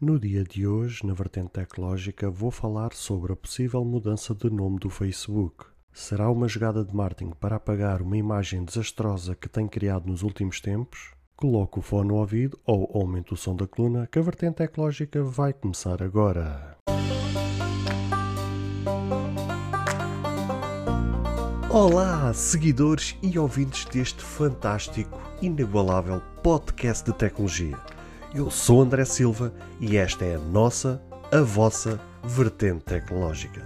No dia de hoje, na vertente tecnológica, vou falar sobre a possível mudança de nome do Facebook. Será uma jogada de marketing para apagar uma imagem desastrosa que tem criado nos últimos tempos? Coloque o fone no ouvido ou aumente o som da coluna que a vertente tecnológica vai começar agora. Olá, seguidores e ouvintes deste fantástico, inigualável podcast de tecnologia. Eu sou André Silva e esta é a nossa, a vossa vertente tecnológica.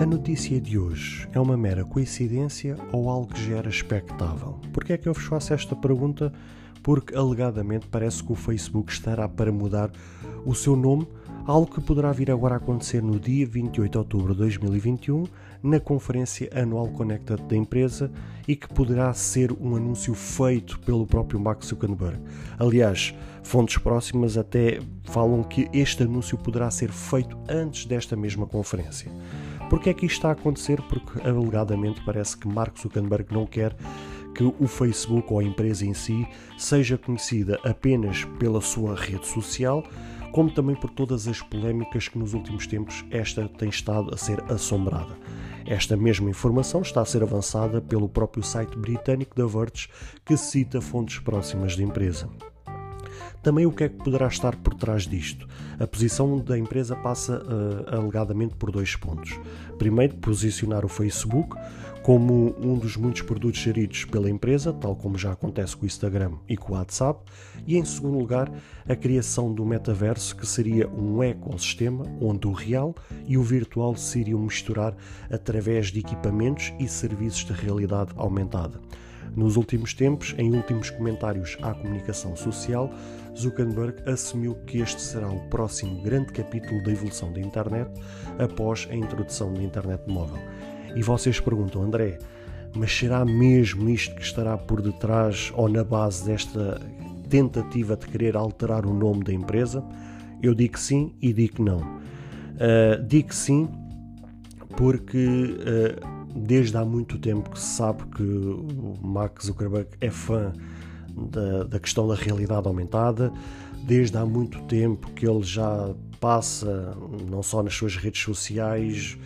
A notícia de hoje é uma mera coincidência ou algo que já era expectável? Porquê é que eu vos faço esta pergunta? Porque alegadamente parece que o Facebook estará para mudar o seu nome algo que poderá vir agora a acontecer no dia 28 de outubro de 2021, na conferência anual Connected da empresa e que poderá ser um anúncio feito pelo próprio Mark Zuckerberg. Aliás, fontes próximas até falam que este anúncio poderá ser feito antes desta mesma conferência. Por que é que isto está a acontecer? Porque alegadamente parece que Mark Zuckerberg não quer que o Facebook ou a empresa em si seja conhecida apenas pela sua rede social, como também por todas as polémicas que nos últimos tempos esta tem estado a ser assombrada. Esta mesma informação está a ser avançada pelo próprio site britânico da Verge, que cita fontes próximas da empresa. Também o que é que poderá estar por trás disto? A posição da empresa passa uh, alegadamente por dois pontos. Primeiro, posicionar o Facebook como um dos muitos produtos geridos pela empresa, tal como já acontece com o Instagram e com o WhatsApp, e em segundo lugar, a criação do metaverso, que seria um ecossistema onde o real e o virtual se iriam misturar através de equipamentos e serviços de realidade aumentada. Nos últimos tempos, em últimos comentários à comunicação social, Zuckerberg assumiu que este será o próximo grande capítulo da evolução da internet após a introdução da internet móvel. E vocês perguntam, André, mas será mesmo isto que estará por detrás ou na base desta tentativa de querer alterar o nome da empresa? Eu digo sim e digo não. Uh, digo sim porque uh, desde há muito tempo que se sabe que o Mark Zuckerberg é fã da, da questão da realidade aumentada, desde há muito tempo que ele já passa, não só nas suas redes sociais,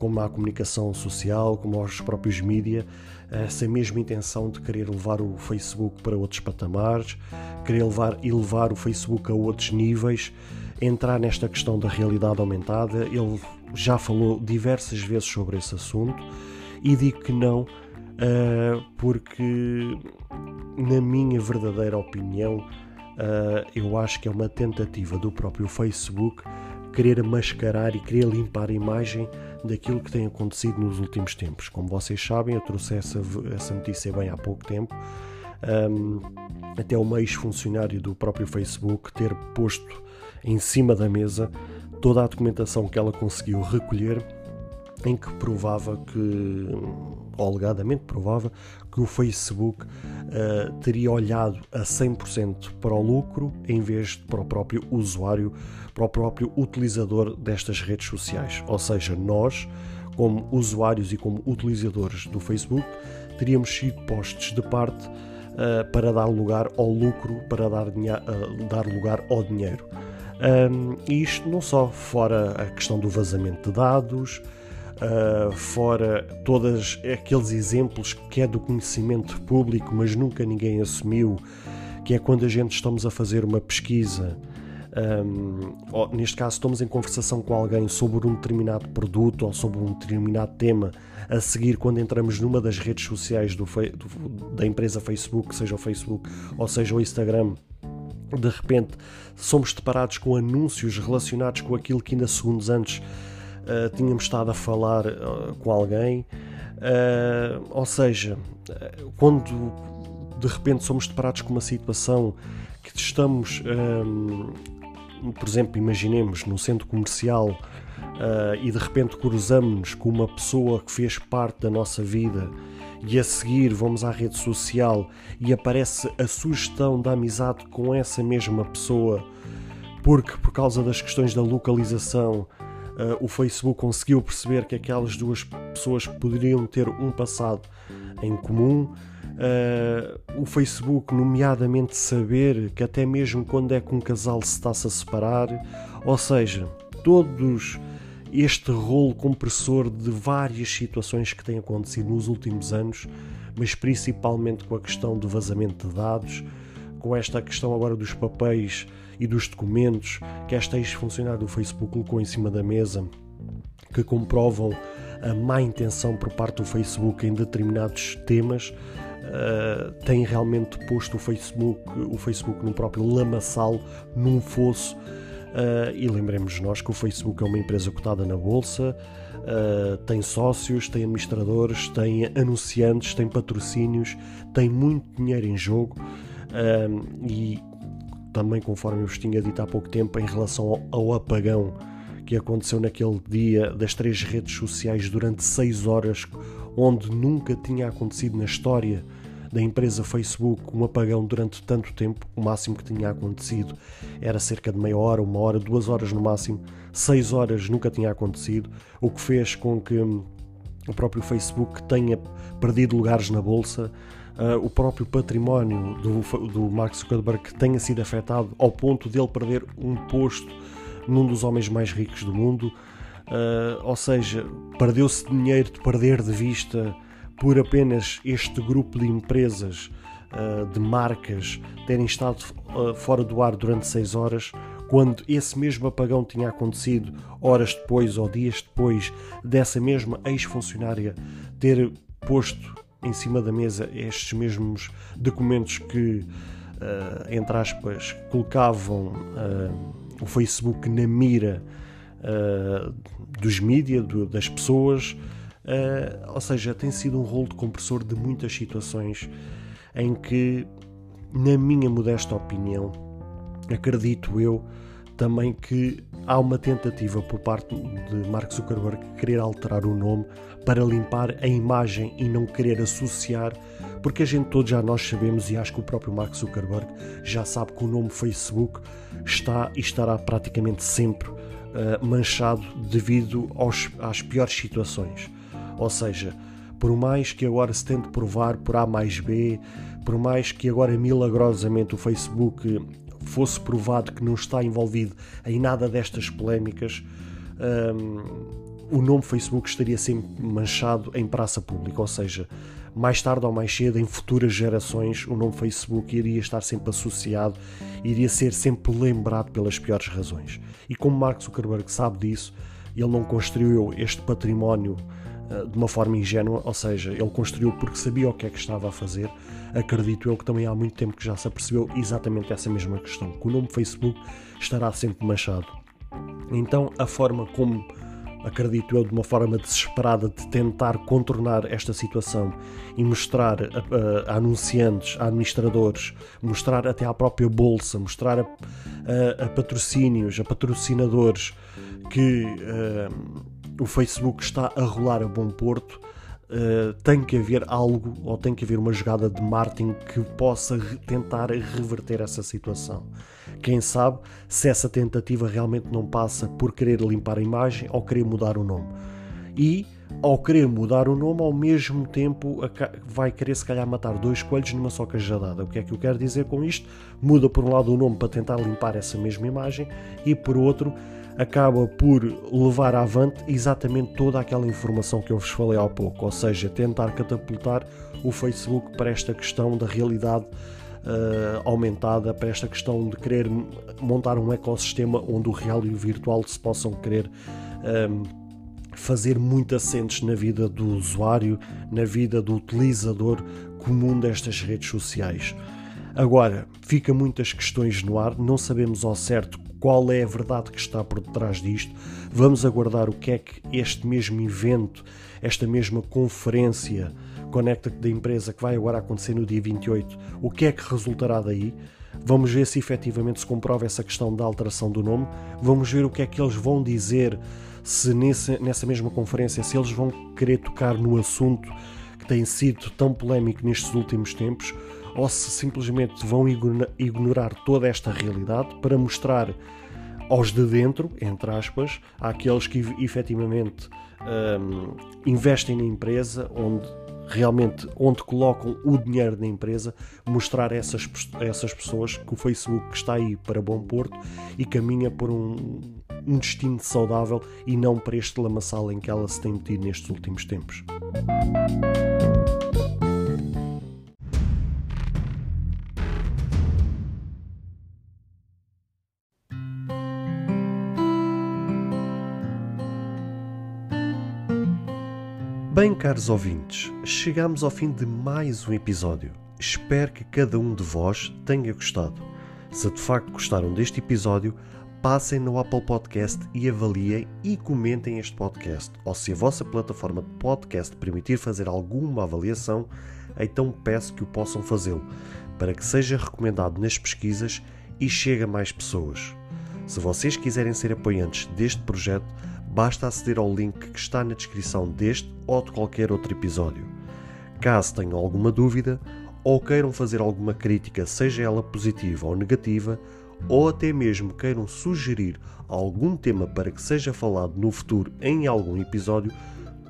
como à comunicação social, como aos próprios mídia, essa mesma intenção de querer levar o Facebook para outros patamares, querer levar, elevar o Facebook a outros níveis, entrar nesta questão da realidade aumentada. Ele já falou diversas vezes sobre esse assunto e digo que não, uh, porque, na minha verdadeira opinião, uh, eu acho que é uma tentativa do próprio Facebook querer mascarar e querer limpar a imagem daquilo que tem acontecido nos últimos tempos. Como vocês sabem, eu trouxe essa, essa notícia bem há pouco tempo. Um, até o ex-funcionário do próprio Facebook ter posto em cima da mesa toda a documentação que ela conseguiu recolher em que provava que, alegadamente provava, que o Facebook uh, teria olhado a 100% para o lucro em vez de para o próprio usuário, para o próprio utilizador destas redes sociais. Ou seja, nós, como usuários e como utilizadores do Facebook, teríamos sido postos de parte uh, para dar lugar ao lucro, para dar, uh, dar lugar ao dinheiro. Um, e isto não só fora a questão do vazamento de dados, Uh, fora todos aqueles exemplos que é do conhecimento público, mas nunca ninguém assumiu, que é quando a gente estamos a fazer uma pesquisa, um, ou, neste caso estamos em conversação com alguém sobre um determinado produto ou sobre um determinado tema, a seguir quando entramos numa das redes sociais do, do, da empresa Facebook, seja o Facebook ou seja o Instagram, de repente somos deparados com anúncios relacionados com aquilo que ainda segundos antes uh, tínhamos estado a falar uh, com alguém, uh, ou seja, quando de repente somos deparados com uma situação que estamos, um, por exemplo, imaginemos no centro comercial e de repente cruzamos com uma pessoa que fez parte da nossa vida e a seguir vamos à rede social e aparece a sugestão da amizade com essa mesma pessoa porque por causa das questões da localização o Facebook conseguiu perceber que aquelas duas pessoas poderiam ter um passado em comum. Uh, o Facebook, nomeadamente, saber que até mesmo quando é que um casal se está-se a separar, ou seja, todos este rolo compressor de várias situações que têm acontecido nos últimos anos, mas principalmente com a questão do vazamento de dados, com esta questão agora dos papéis e dos documentos que esta ex-funcionária do Facebook colocou em cima da mesa, que comprovam a má intenção por parte do Facebook em determinados temas, uh, tem realmente posto o Facebook, o Facebook no próprio lamaçal, num fosso. Uh, e lembremos nós que o Facebook é uma empresa cotada na bolsa, uh, tem sócios, tem administradores, tem anunciantes, tem patrocínios, tem muito dinheiro em jogo e também, conforme eu vos tinha dito há pouco tempo, em relação ao, ao apagão que aconteceu naquele dia das três redes sociais durante seis horas, onde nunca tinha acontecido na história da empresa Facebook um apagão durante tanto tempo. O máximo que tinha acontecido era cerca de meia hora, uma hora, duas horas no máximo. Seis horas nunca tinha acontecido, o que fez com que o próprio Facebook tenha perdido lugares na bolsa. Uh, o próprio património do, do Mark Zuckerberg tenha sido afetado ao ponto de ele perder um posto num dos homens mais ricos do mundo. Uh, ou seja, perdeu-se dinheiro de perder de vista por apenas este grupo de empresas, uh, de marcas, terem estado fora do ar durante seis horas, quando esse mesmo apagão tinha acontecido horas depois ou dias depois dessa mesma ex-funcionária ter posto em cima da mesa estes mesmos documentos que, entre aspas, colocavam o Facebook na mira uh, dos mídias, das pessoas, uh, ou seja, tem sido um rolo de compressor de muitas situações em que, na minha modesta opinião, acredito eu também que há uma tentativa por parte de Mark Zuckerberg querer alterar o nome para limpar a imagem e não querer associar, porque a gente todos já nós sabemos e acho que o próprio Mark Zuckerberg já sabe que o nome Facebook está e estará praticamente sempre uh, manchado devido aos, às piores situações. Ou seja, por mais que agora se tente provar por A mais B, por mais que agora milagrosamente o Facebook fosse provado que não está envolvido em nada destas polémicas, um, o nome Facebook estaria sempre manchado em praça pública, ou seja, mais tarde ou mais cedo, em futuras gerações, o nome Facebook iria estar sempre associado, iria ser sempre lembrado pelas piores razões. E como Mark Zuckerberg sabe disso, ele não construiu este património de uma forma ingênua, ou seja, ele construiu porque sabia o que é que estava a fazer, acredito eu que também há muito tempo que já se apercebeu exatamente essa mesma questão, que o nome Facebook estará sempre manchado. Então, a forma como acredito eu, de uma forma desesperada de tentar contornar esta situação e mostrar a, a, a anunciantes, a administradores, mostrar até à própria bolsa, mostrar a, a patrocínios, a patrocinadores que uh, o Facebook está a rolar a bom porto uh, tem que haver algo ou tem que haver uma jogada de marketing que possa tentar reverter essa situação. Quem sabe se essa tentativa realmente não passa por querer limpar a imagem ou querer mudar o nome. E ao querer mudar o nome, ao mesmo tempo vai querer se calhar matar dois coelhos numa só cajadada. O que é que eu quero dizer com isto? Muda por um lado o nome para tentar limpar essa mesma imagem e por outro acaba por levar avante exatamente toda aquela informação que eu vos falei há pouco, ou seja, tentar catapultar o Facebook para esta questão da realidade uh, aumentada, para esta questão de querer montar um ecossistema onde o real e o virtual se possam querer um, ehm, fazer muito assentes na vida do usuário, na vida do utilizador comum destas redes sociais. Agora, fica muitas questões no ar, não sabemos ao certo qual é a verdade que está por detrás disto. Vamos aguardar o que é que este mesmo evento, esta mesma conferência Conecta da empresa que vai agora acontecer no dia 28, o que é que resultará daí? Vamos ver se efetivamente se comprova essa questão da alteração do nome. Vamos ver o que é que eles vão dizer, se nessa, nessa mesma conferência, se eles vão querer tocar no assunto que tem sido tão polémico nestes últimos tempos, ou se simplesmente vão ignorar toda esta realidade para mostrar aos de dentro, entre aspas, àqueles que efetivamente um, investem na empresa, onde realmente onde colocam o dinheiro na empresa, mostrar a essas, essas pessoas que o Facebook está aí para bom porto e caminha por um, um destino saudável e não para este lamaçal em que ela se tem metido nestes últimos tempos. Bem, caros ouvintes, chegamos ao fim de mais um episódio. Espero que cada um de vós tenha gostado. Se de facto gostaram deste episódio, passem no Apple Podcast e avaliem e comentem este podcast. Ou se a vossa plataforma de podcast permitir fazer alguma avaliação, então peço que o possam fazê-lo, para que seja recomendado nas pesquisas e chegue a mais pessoas. Se vocês quiserem ser apoiantes deste projeto, basta aceder ao link que está na descrição deste ou de qualquer outro episódio. Caso tenham alguma dúvida ou queiram fazer alguma crítica, seja ela positiva ou negativa, ou até mesmo queiram sugerir algum tema para que seja falado no futuro em algum episódio,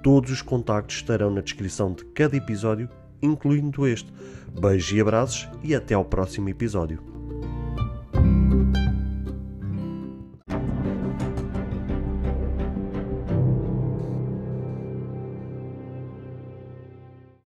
todos os contactos estarão na descrição de cada episódio, incluindo este. Beijos e abraços e até ao próximo episódio.